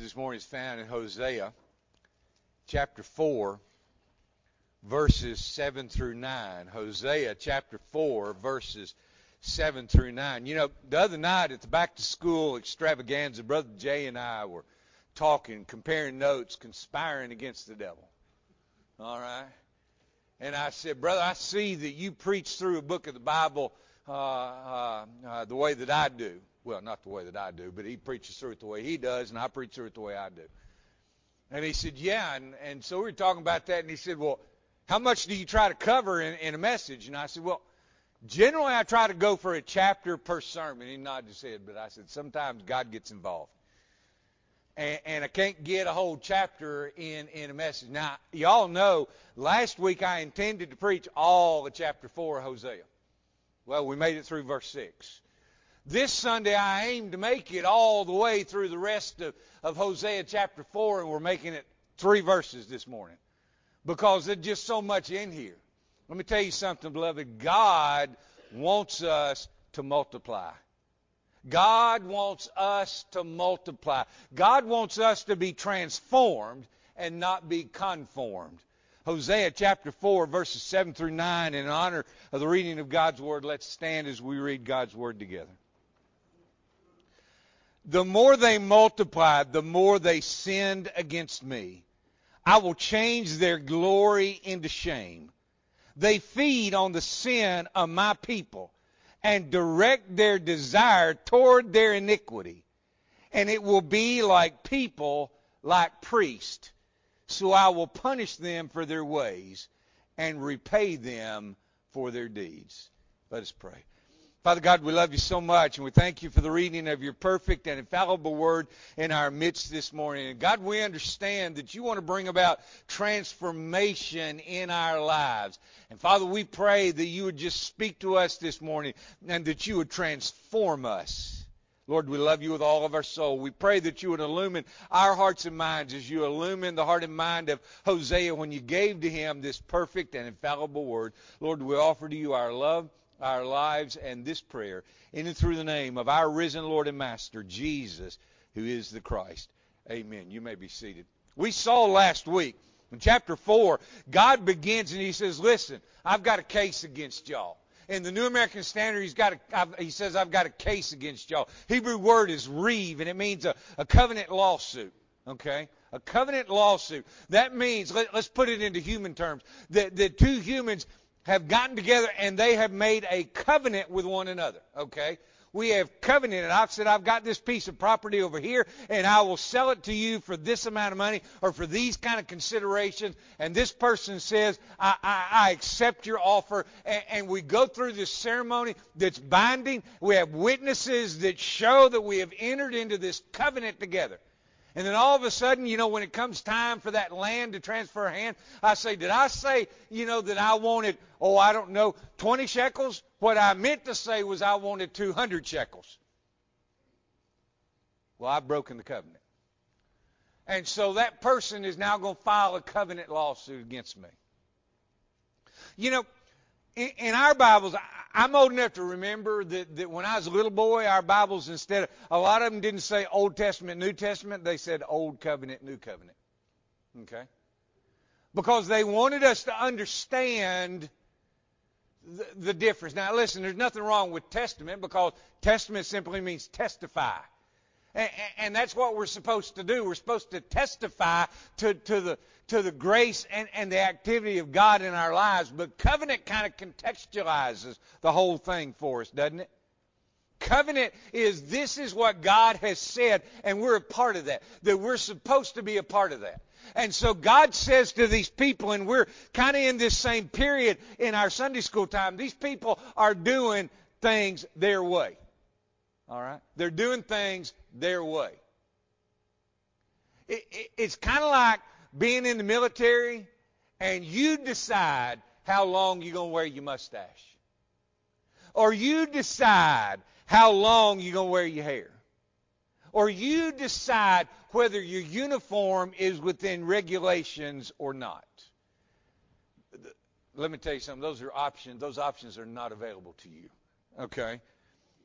this morning is found in Hosea chapter 4, verses 7 through 9. Hosea chapter 4, verses 7 through 9. You know, the other night at the back to school extravaganza, Brother Jay and I were talking, comparing notes, conspiring against the devil. All right? And I said, Brother, I see that you preach through a book of the Bible uh, uh, uh, the way that I do. Well, not the way that I do, but he preaches through it the way he does, and I preach through it the way I do. And he said, Yeah. And, and so we were talking about that, and he said, Well, how much do you try to cover in, in a message? And I said, Well, generally I try to go for a chapter per sermon. He nodded his head, but I said, Sometimes God gets involved. And, and I can't get a whole chapter in, in a message. Now, y'all know last week I intended to preach all the chapter 4 of Hosea. Well, we made it through verse 6. This Sunday, I aim to make it all the way through the rest of, of Hosea chapter 4, and we're making it three verses this morning because there's just so much in here. Let me tell you something, beloved. God wants us to multiply. God wants us to multiply. God wants us to be transformed and not be conformed. Hosea chapter 4, verses 7 through 9, in honor of the reading of God's Word, let's stand as we read God's Word together the more they multiplied, the more they sinned against me. I will change their glory into shame. They feed on the sin of my people and direct their desire toward their iniquity. And it will be like people, like priests. So I will punish them for their ways and repay them for their deeds. Let us pray. Father God, we love you so much, and we thank you for the reading of your perfect and infallible word in our midst this morning. And God, we understand that you want to bring about transformation in our lives. And Father, we pray that you would just speak to us this morning and that you would transform us. Lord, we love you with all of our soul. We pray that you would illumine our hearts and minds as you illumine the heart and mind of Hosea when you gave to him this perfect and infallible word. Lord, we offer to you our love our lives and this prayer in and through the name of our risen Lord and Master, Jesus, who is the Christ. Amen. You may be seated. We saw last week in chapter 4, God begins and he says, Listen, I've got a case against y'all. In the New American Standard, he's got he says, I've got a case against y'all. Hebrew word is reeve, and it means a, a covenant lawsuit. Okay? A covenant lawsuit. That means, let, us put it into human terms, that, that two humans have gotten together and they have made a covenant with one another. Okay? We have covenanted. I've said, I've got this piece of property over here and I will sell it to you for this amount of money or for these kind of considerations. And this person says, I, I, I accept your offer. And, and we go through this ceremony that's binding. We have witnesses that show that we have entered into this covenant together. And then all of a sudden, you know, when it comes time for that land to transfer hand, I say, did I say, you know, that I wanted, oh, I don't know, 20 shekels? What I meant to say was I wanted 200 shekels. Well, I've broken the covenant. And so that person is now going to file a covenant lawsuit against me. You know, in, our Bibles, I'm old enough to remember that, that when I was a little boy, our Bibles instead of, a lot of them didn't say Old Testament, New Testament, they said Old Covenant, New Covenant. Okay? Because they wanted us to understand the, the difference. Now listen, there's nothing wrong with Testament because Testament simply means testify. And, that's what we're supposed to do. We're supposed to testify to, to, the, to the grace and, and the activity of God in our lives. But covenant kind of contextualizes the whole thing for us, doesn't it? Covenant is this is what God has said, and we're a part of that. That we're supposed to be a part of that. And so God says to these people, and we're kind of in this same period in our Sunday school time, these people are doing things their way. All right? They're doing things their way. It, it, it's kind of like being in the military and you decide how long you're going to wear your mustache. Or you decide how long you're going to wear your hair. Or you decide whether your uniform is within regulations or not. Let me tell you something. Those are options. Those options are not available to you. Okay?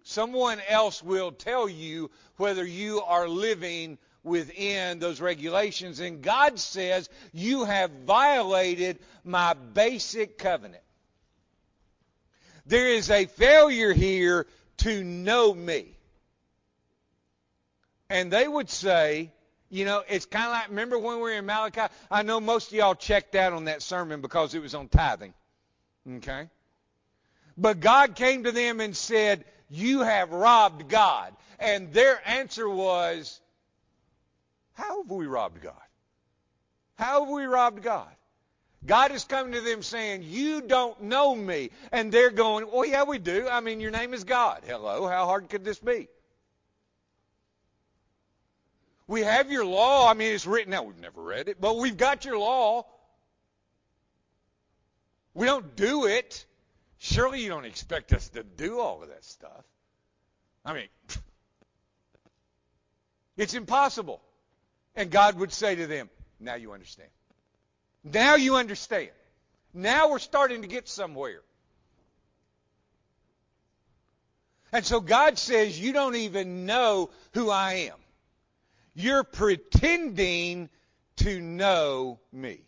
Someone else will tell you whether you are living within those regulations. And God says, you have violated my basic covenant. There is a failure here to know me. And they would say, you know, it's kind of like, remember when we were in Malachi? I know most of y'all checked out on that sermon because it was on tithing. Okay? But God came to them and said, you have robbed God. And their answer was, how have we robbed God? How have we robbed God? God is coming to them saying, You don't know me. And they're going, Well, yeah, we do. I mean, your name is God. Hello, how hard could this be? We have your law. I mean, it's written out. We've never read it, but we've got your law. We don't do it. Surely you don't expect us to do all of that stuff. I mean, it's impossible. And God would say to them, Now you understand. Now you understand. Now we're starting to get somewhere. And so God says, You don't even know who I am. You're pretending to know me.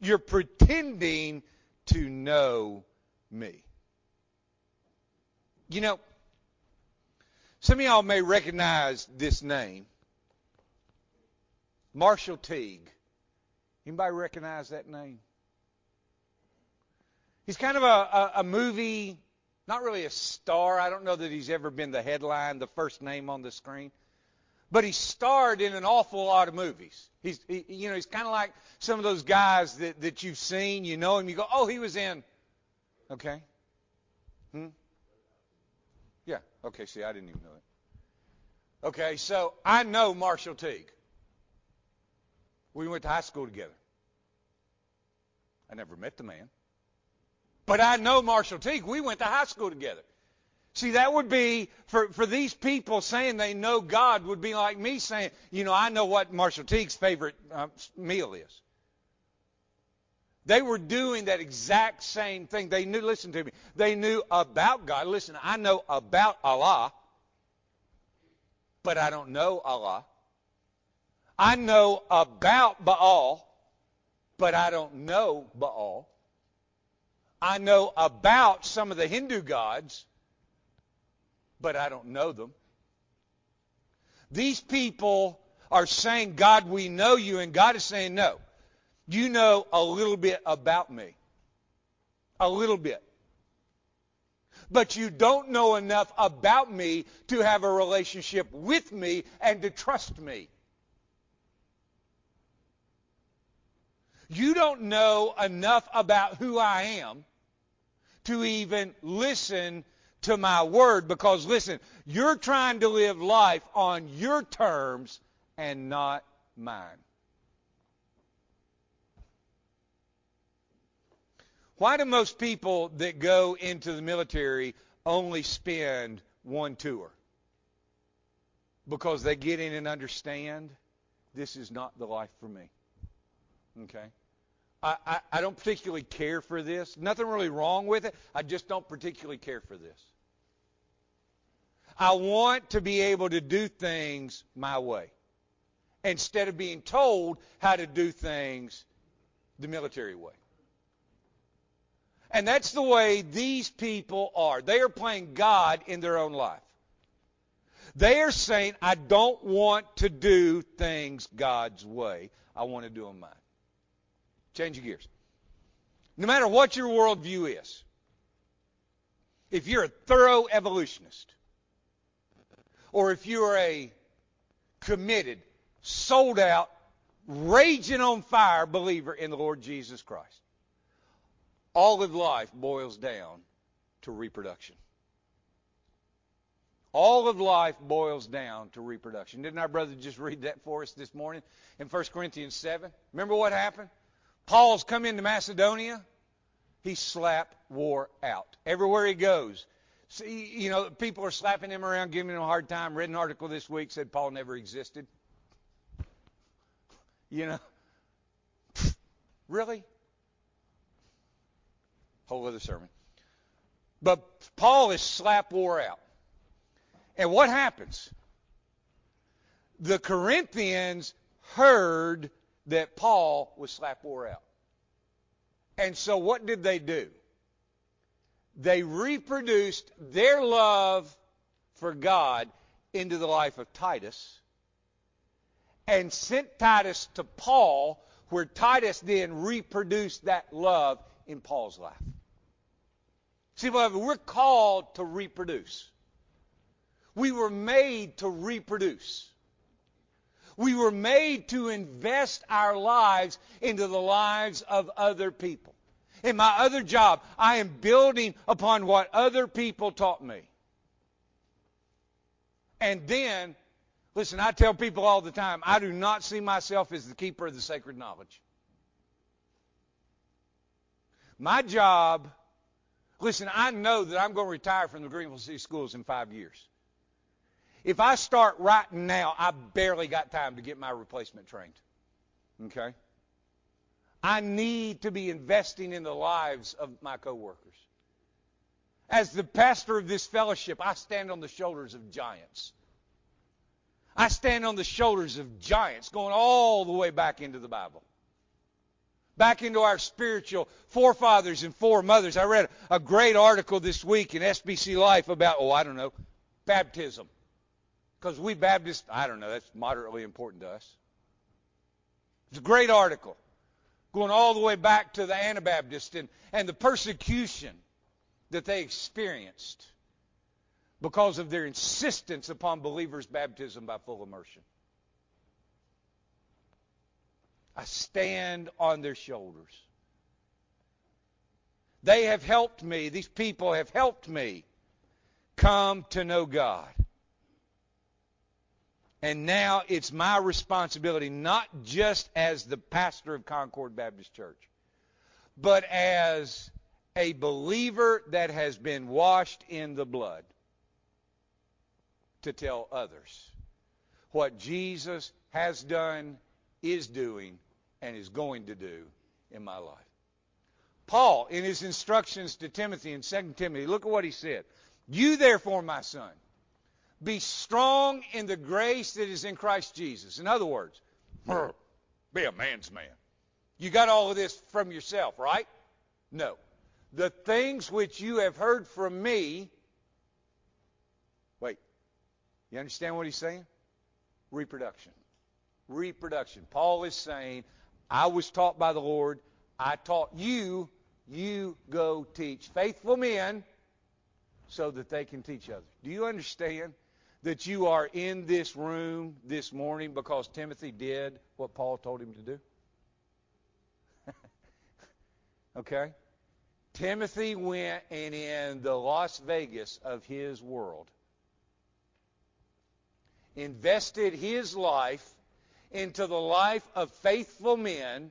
You're pretending to know me. You know, some of y'all may recognize this name. Marshall Teague. Anybody recognize that name? He's kind of a, a, a, movie, not really a star. I don't know that he's ever been the headline, the first name on the screen. But he starred in an awful lot of movies. He's, he, you know, he's kind of like some of those guys that, that you've seen, you know him, you go, oh, he was in. Okay. Hmm? Yeah. Okay, see, I didn't even know it. Okay, so I know Marshall Teague. We went to high school together. I never met the man. But I know Marshall Teague. We went to high school together. See, that would be, for, for these people saying they know God, would be like me saying, you know, I know what Marshall Teague's favorite uh, meal is. They were doing that exact same thing. They knew, listen to me, they knew about God. Listen, I know about Allah, but I don't know Allah. I know about Baal, but I don't know Baal. I know about some of the Hindu gods, but I don't know them. These people are saying, God, we know you, and God is saying, no. You know a little bit about me. A little bit. But you don't know enough about me to have a relationship with me and to trust me. You don't know enough about who I am to even listen to my word because listen, you're trying to live life on your terms and not mine. Why do most people that go into the military only spend one tour? Because they get in and understand this is not the life for me. Okay? I, I, I don't particularly care for this. Nothing really wrong with it. I just don't particularly care for this. I want to be able to do things my way instead of being told how to do things the military way. And that's the way these people are. They are playing God in their own life. They are saying, I don't want to do things God's way. I want to do them mine. Change your gears. No matter what your worldview is, if you're a thorough evolutionist, or if you're a committed, sold out, raging on fire believer in the Lord Jesus Christ, all of life boils down to reproduction. All of life boils down to reproduction. Didn't our brother just read that for us this morning in 1 Corinthians 7? Remember what happened? Paul's come into Macedonia. He slap wore out. Everywhere he goes. See, you know, people are slapping him around, giving him a hard time. Read an article this week said Paul never existed. You know? Really? Whole other sermon. But Paul is slap wore out. And what happens? the Corinthians heard that Paul was slap wore out. And so what did they do? They reproduced their love for God into the life of Titus and sent Titus to Paul, where Titus then reproduced that love in Paul's life. See, beloved, we're called to reproduce. We were made to reproduce. We were made to invest our lives into the lives of other people. In my other job, I am building upon what other people taught me. And then, listen, I tell people all the time, I do not see myself as the keeper of the sacred knowledge. My job, listen, I know that I'm going to retire from the Greenville City Schools in five years. If I start right now, I barely got time to get my replacement trained. Okay? I need to be investing in the lives of my coworkers. As the pastor of this fellowship, I stand on the shoulders of giants. I stand on the shoulders of giants going all the way back into the Bible. Back into our spiritual forefathers and foremothers. I read a great article this week in SBC Life about, oh, I don't know, baptism. Because we Baptists, I don't know, that's moderately important to us. It's a great article going all the way back to the Anabaptists and, and the persecution that they experienced because of their insistence upon believers' baptism by full immersion. I stand on their shoulders. They have helped me, these people have helped me come to know God. And now it's my responsibility, not just as the pastor of Concord Baptist Church, but as a believer that has been washed in the blood, to tell others what Jesus has done, is doing, and is going to do in my life. Paul, in his instructions to Timothy in 2 Timothy, look at what he said. You therefore, my son, be strong in the grace that is in Christ Jesus. In other words, be a man's man. You got all of this from yourself, right? No. The things which you have heard from me. Wait. You understand what he's saying? Reproduction. Reproduction. Paul is saying, I was taught by the Lord. I taught you. You go teach faithful men so that they can teach others. Do you understand? That you are in this room this morning because Timothy did what Paul told him to do? okay? Timothy went and in the Las Vegas of his world invested his life into the life of faithful men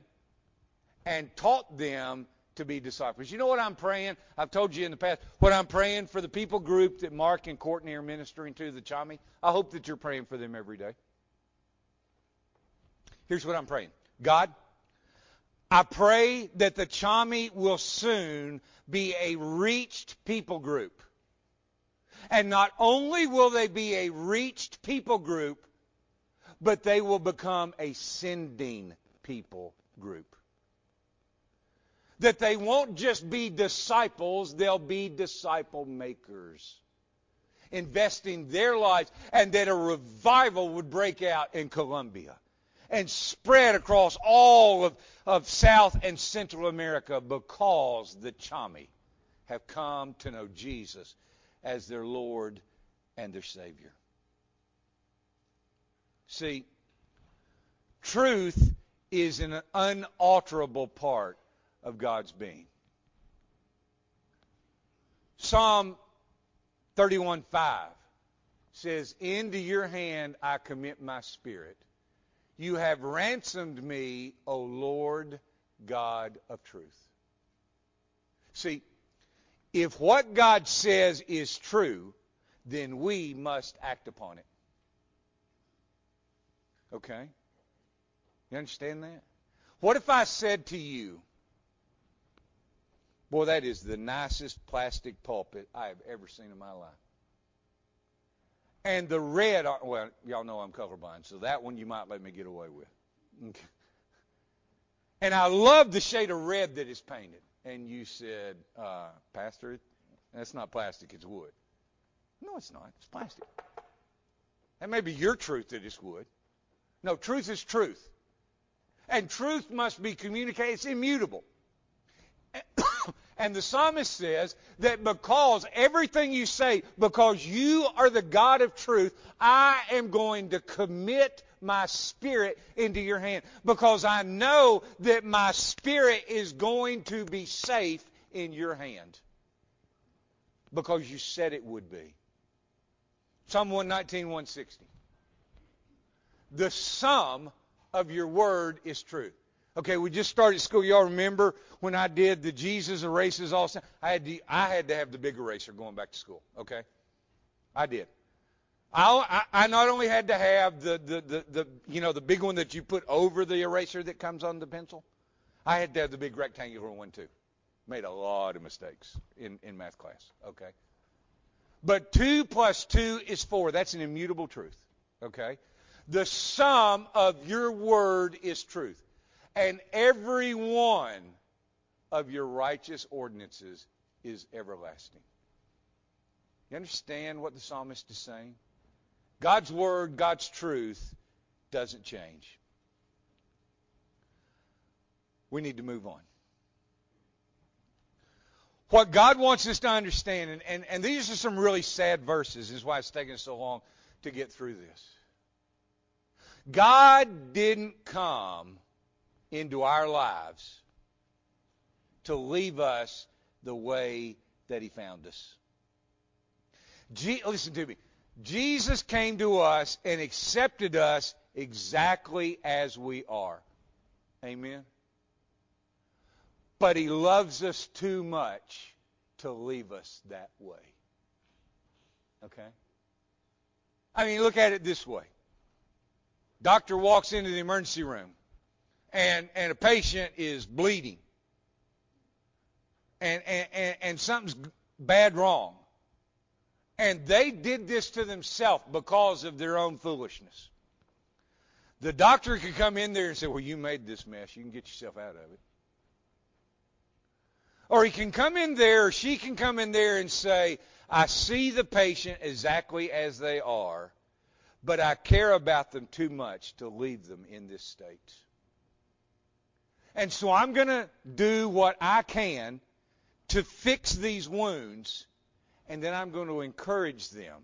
and taught them to be disciples. You know what I'm praying? I've told you in the past what I'm praying for the people group that Mark and Courtney are ministering to, the Chami. I hope that you're praying for them every day. Here's what I'm praying God, I pray that the Chami will soon be a reached people group. And not only will they be a reached people group, but they will become a sending people group that they won't just be disciples, they'll be disciple makers. Investing their lives, and that a revival would break out in Colombia and spread across all of, of South and Central America because the Chami have come to know Jesus as their Lord and their Savior. See, truth is an unalterable part of God's being. Psalm 31:5 says, "Into your hand I commit my spirit. You have ransomed me, O Lord God of truth." See, if what God says is true, then we must act upon it. Okay? You understand that? What if I said to you, Boy, that is the nicest plastic pulpit I have ever seen in my life. And the red, well, y'all know I'm colorblind, so that one you might let me get away with. And I love the shade of red that is painted. And you said, uh, Pastor, that's not plastic, it's wood. No, it's not. It's plastic. That may be your truth that it's wood. No, truth is truth. And truth must be communicated. It's immutable. And the psalmist says that because everything you say, because you are the God of truth, I am going to commit my spirit into your hand. Because I know that my spirit is going to be safe in your hand. Because you said it would be. Psalm 119, 160. The sum of your word is truth. Okay, we just started school. Y'all remember when I did the Jesus erases all? I had to, I had to have the big eraser going back to school. Okay, I did. I, I not only had to have the, the, the, the you know the big one that you put over the eraser that comes on the pencil. I had to have the big rectangular one too. Made a lot of mistakes in, in math class. Okay. But two plus two is four. That's an immutable truth. Okay. The sum of your word is truth and every one of your righteous ordinances is everlasting. You understand what the psalmist is saying? God's word, God's truth doesn't change. We need to move on. What God wants us to understand, and, and, and these are some really sad verses, is why it's taken us so long to get through this. God didn't come into our lives to leave us the way that he found us. Je- listen to me. Jesus came to us and accepted us exactly as we are. Amen. But he loves us too much to leave us that way. Okay? I mean, look at it this way. Doctor walks into the emergency room and, and a patient is bleeding and, and, and something's bad wrong. And they did this to themselves because of their own foolishness. The doctor could come in there and say, Well, you made this mess. You can get yourself out of it. Or he can come in there, or she can come in there and say, I see the patient exactly as they are, but I care about them too much to leave them in this state. And so I'm going to do what I can to fix these wounds, and then I'm going to encourage them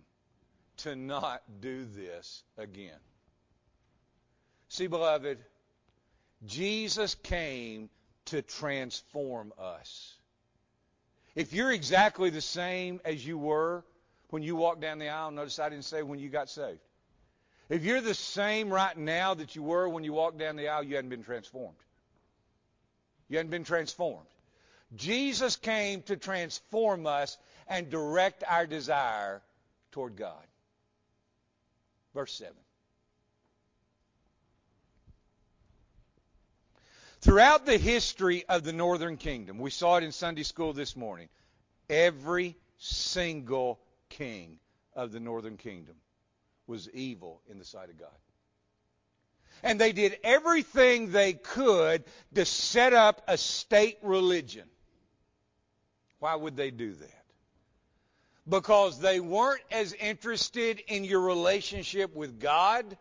to not do this again. See, beloved, Jesus came to transform us. If you're exactly the same as you were when you walked down the aisle, notice I didn't say when you got saved. If you're the same right now that you were when you walked down the aisle, you hadn't been transformed. You hadn't been transformed. Jesus came to transform us and direct our desire toward God. Verse 7. Throughout the history of the northern kingdom, we saw it in Sunday school this morning, every single king of the northern kingdom was evil in the sight of God. And they did everything they could to set up a state religion. Why would they do that? Because they weren't as interested in your relationship with God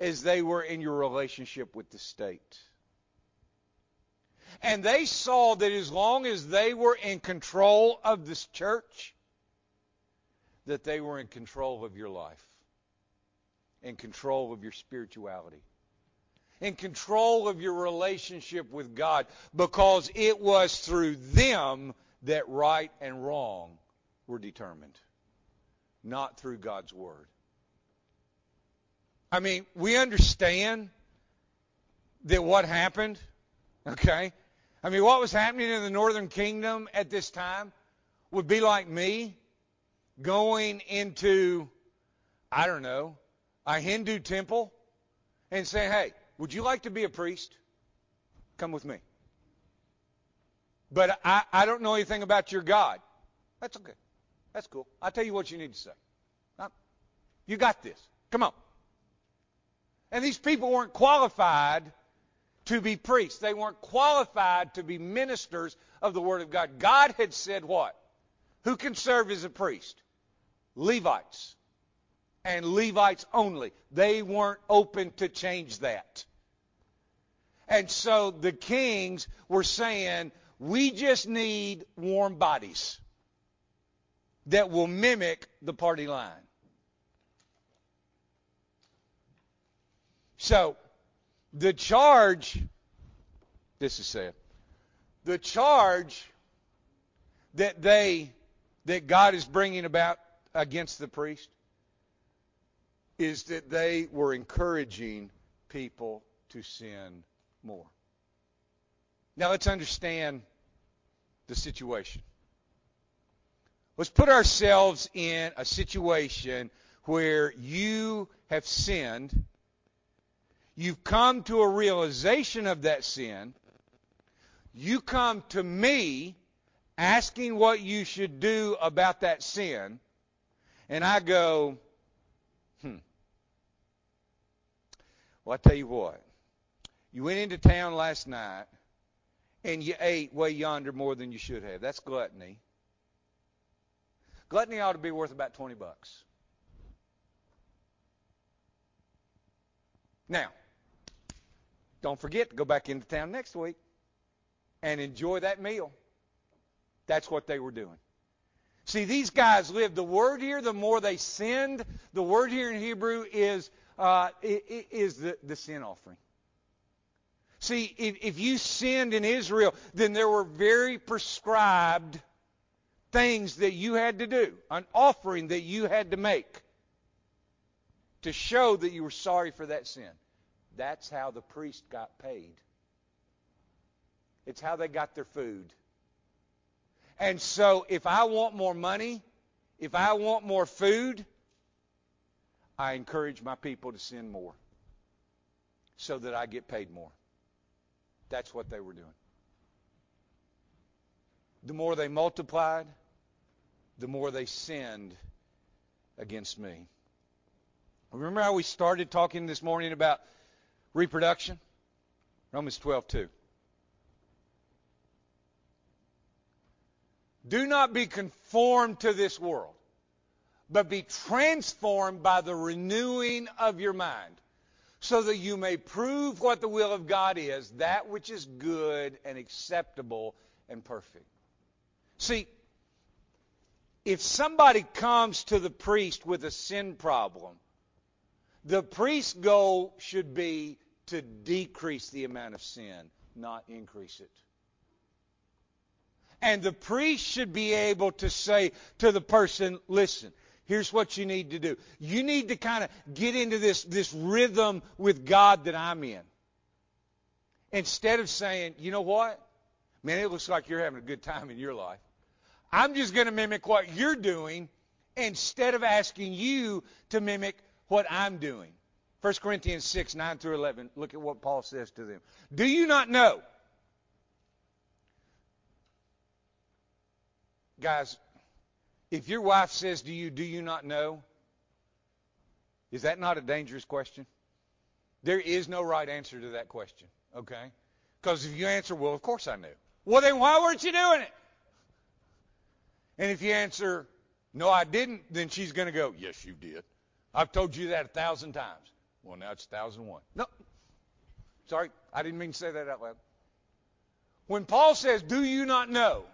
as they were in your relationship with the state. And they saw that as long as they were in control of this church, that they were in control of your life in control of your spirituality, in control of your relationship with God, because it was through them that right and wrong were determined, not through God's Word. I mean, we understand that what happened, okay? I mean, what was happening in the northern kingdom at this time would be like me going into, I don't know, a Hindu temple and say, hey, would you like to be a priest? Come with me. But I, I don't know anything about your God. That's okay. That's cool. I'll tell you what you need to say. You got this. Come on. And these people weren't qualified to be priests. They weren't qualified to be ministers of the Word of God. God had said what? Who can serve as a priest? Levites. And Levites only. They weren't open to change that. And so the kings were saying, we just need warm bodies that will mimic the party line. So, the charge, this is said, the charge that they, that God is bringing about against the priest is that they were encouraging people to sin more. Now let's understand the situation. Let's put ourselves in a situation where you have sinned. You've come to a realization of that sin. You come to me asking what you should do about that sin. And I go, hmm. Well, I tell you what. You went into town last night and you ate way yonder more than you should have. That's gluttony. Gluttony ought to be worth about 20 bucks. Now, don't forget to go back into town next week and enjoy that meal. That's what they were doing. See, these guys lived. The word here, the more they sinned, the word here in Hebrew is uh, is the, the sin offering. See, if, if you sinned in Israel, then there were very prescribed things that you had to do, an offering that you had to make to show that you were sorry for that sin. That's how the priest got paid. It's how they got their food. And so if I want more money, if I want more food, I encourage my people to sin more so that I get paid more. That's what they were doing. The more they multiplied, the more they sinned against me. Remember how we started talking this morning about reproduction? Romans 12:2. Do not be conformed to this world, but be transformed by the renewing of your mind, so that you may prove what the will of God is, that which is good and acceptable and perfect. See, if somebody comes to the priest with a sin problem, the priest's goal should be to decrease the amount of sin, not increase it. And the priest should be able to say to the person, listen, here's what you need to do. You need to kind of get into this, this rhythm with God that I'm in. Instead of saying, you know what? Man, it looks like you're having a good time in your life. I'm just going to mimic what you're doing instead of asking you to mimic what I'm doing. 1 Corinthians 6, 9 through 11. Look at what Paul says to them. Do you not know? Guys, if your wife says to you, Do you not know? Is that not a dangerous question? There is no right answer to that question, okay? Because if you answer, Well, of course I knew. Well, then why weren't you doing it? And if you answer, no, I didn't, then she's going to go, yes, you did. I've told you that a thousand times. Well, now it's a thousand one. No. Sorry, I didn't mean to say that out loud. When Paul says, do you not know?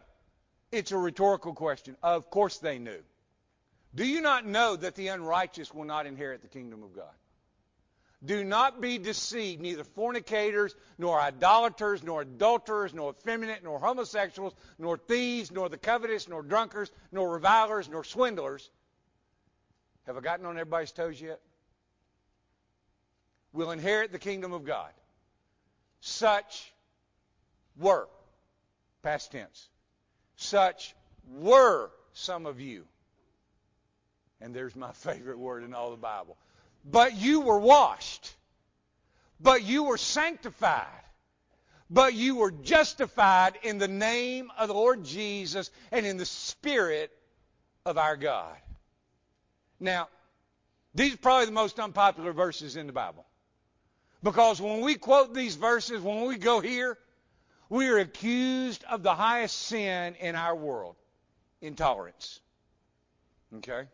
It's a rhetorical question. Of course they knew. Do you not know that the unrighteous will not inherit the kingdom of God? Do not be deceived, neither fornicators, nor idolaters, nor adulterers, nor effeminate, nor homosexuals, nor thieves, nor the covetous, nor drunkards, nor revilers, nor swindlers. Have I gotten on everybody's toes yet? Will inherit the kingdom of God. Such were, past tense, such were some of you. And there's my favorite word in all the Bible. But you were washed. But you were sanctified. But you were justified in the name of the Lord Jesus and in the Spirit of our God. Now, These are probably the most unpopular verses in the Bible. Because when we quote these verses, when we go here, we are accused of the highest sin in our world intolerance. Okay?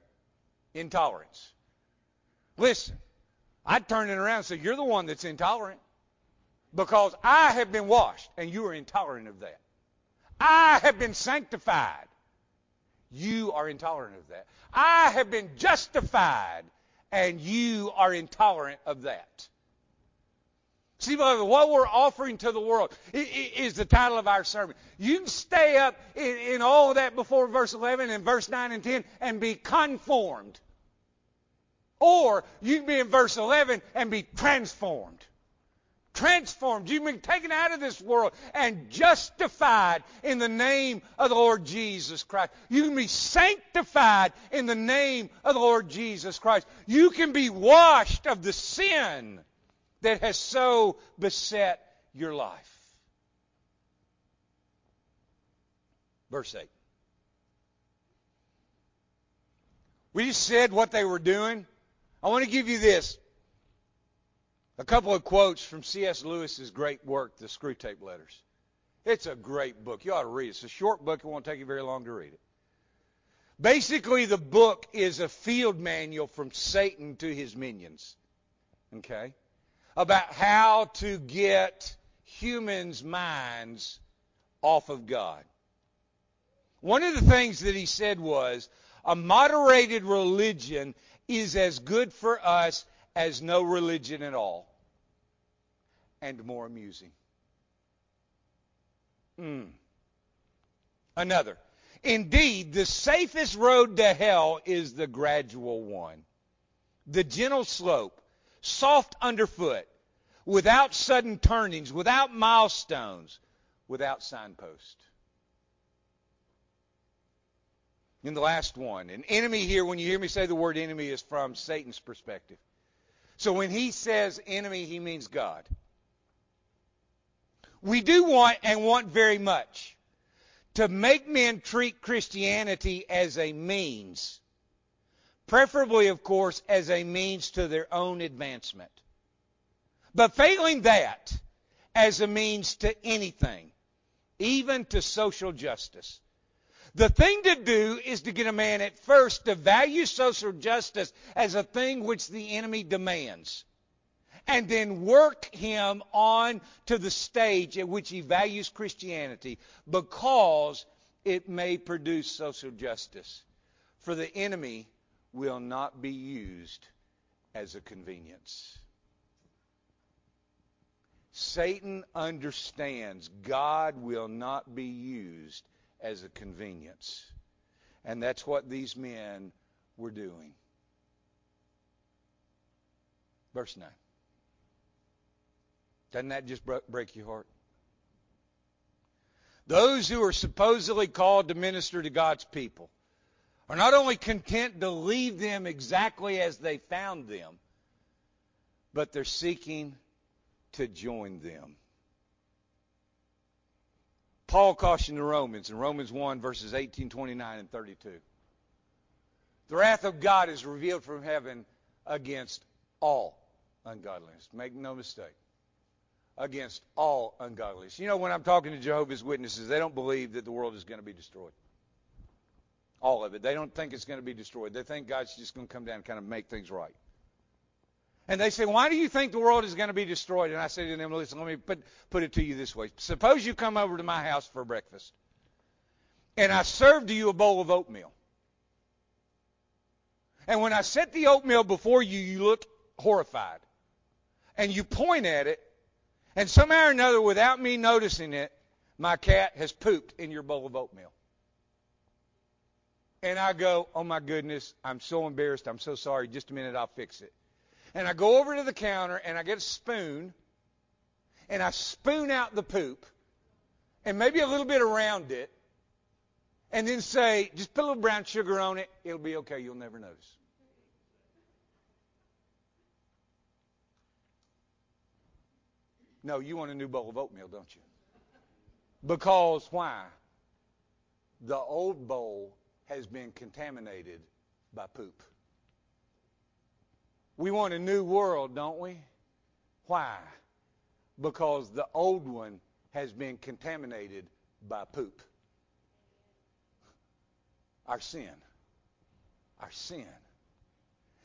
Intolerance. Listen, I'd turn it around and say, You're the one that's intolerant. Because I have been washed, and you are intolerant of that. I have been sanctified. You are intolerant of that. I have been justified, and you are intolerant of that. See, what we're offering to the world is the title of our sermon. You can stay up in, in, all of that before verse 11 and verse 9 and 10 and be conformed. Or you can be in verse 11 and be transformed. Transformed. You've been taken out of this world and justified in the name of the Lord Jesus Christ. You can be sanctified in the name of the Lord Jesus Christ. You can be washed of the sin that has so beset your life. Verse 8. We just said what they were doing. I want to give you this. A couple of quotes from C.S. Lewis's great work, The Screwtape Letters. It's a great book. You ought to read it. It's a short book. It won't take you very long to read it. Basically, the book is a field manual from Satan to his minions. Okay? About how to get humans' minds off of God. One of the things that he said was a moderated religion is as good for us as no religion at all, and more amusing. Mm. Another. Indeed, the safest road to hell is the gradual one. The gentle slope soft underfoot, without sudden turnings, without milestones, without signposts. In the last one, an enemy here, when you hear me say the word enemy, is from Satan's perspective. So when he says enemy, he means God. We do want and want very much to make men treat Christianity as a means preferably, of course, as a means to their own advancement. But failing that, as a means to anything, even to social justice. The thing to do is to get a man at first to value social justice as a thing which the enemy demands. And then work him on to the stage at which he values Christianity because it may produce social justice. For the enemy will not be used as a convenience. Satan understands God will not be used as a convenience. And that's what these men were doing. Verse 9. Doesn't that just break your heart? Those who are supposedly called to minister to God's people are not only content to leave them exactly as they found them, but they're seeking to join them. Paul cautioned the Romans in Romans 1, verses 18, 29, and 32. The wrath of God is revealed from heaven against all ungodliness. Make no mistake. Against all ungodliness. You know, when I'm talking to Jehovah's Witnesses, they don't believe that the world is going to be destroyed. All of it. They don't think it's going to be destroyed. They think God's just going to come down and kind of make things right. And they say, why do you think the world is going to be destroyed? And I say to them, listen, let me put, put it to you this way. Suppose you come over to my house for breakfast, and I serve to you a bowl of oatmeal. And when I set the oatmeal before you, you look horrified. And you point at it, and somehow or another, without me noticing it, my cat has pooped in your bowl of oatmeal. And I go, oh my goodness, I'm so embarrassed. I'm so sorry. Just a minute, I'll fix it. And I go over to the counter and I get a spoon and I spoon out the poop and maybe a little bit around it and then say, just put a little brown sugar on it. It'll be okay. You'll never notice. No, you want a new bowl of oatmeal, don't you? Because why? The old bowl has been contaminated by poop. We want a new world, don't we? Why? Because the old one has been contaminated by poop. Our sin. Our sin.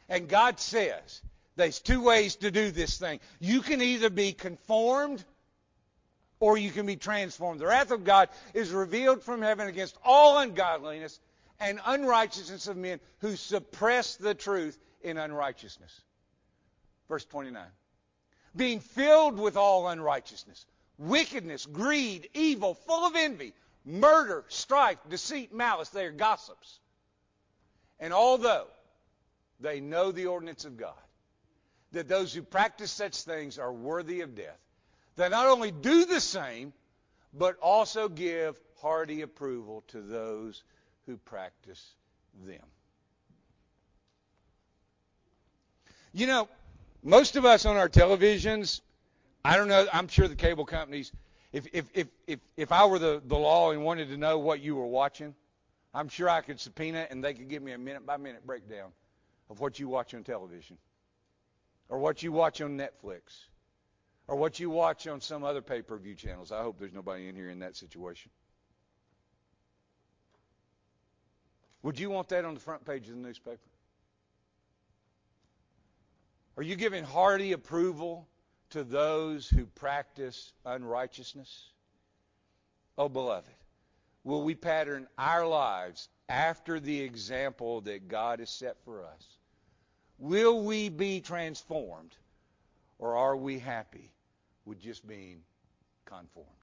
And God says there's two ways to do this thing. You can either be conformed or you can be transformed. The wrath of God is revealed from heaven against all ungodliness and unrighteousness of men who suppress the truth in unrighteousness. Verse 29. Being filled with all unrighteousness, wickedness, greed, evil, full of envy, murder, strife, deceit, malice. They are gossips. And although they know the ordinance of God, that those who practice such things are worthy of death, they not only do the same, but also give hearty approval to those who practice them. You know, most of us on our televisions, I don't know, I'm sure the cable companies, if, if, if, if, if I were the, the law and wanted to know what you were watching, I'm sure I could subpoena and they could give me a minute by minute breakdown of what you watch on television or what you watch on Netflix or what you watch on some other pay per view channels. I hope there's nobody in here in that situation. Would you want that on the front page of the newspaper? Are you giving hearty approval to those who practice unrighteousness? Oh, beloved, will we pattern our lives after the example that God has set for us? Will we be transformed, or are we happy with just being conformed?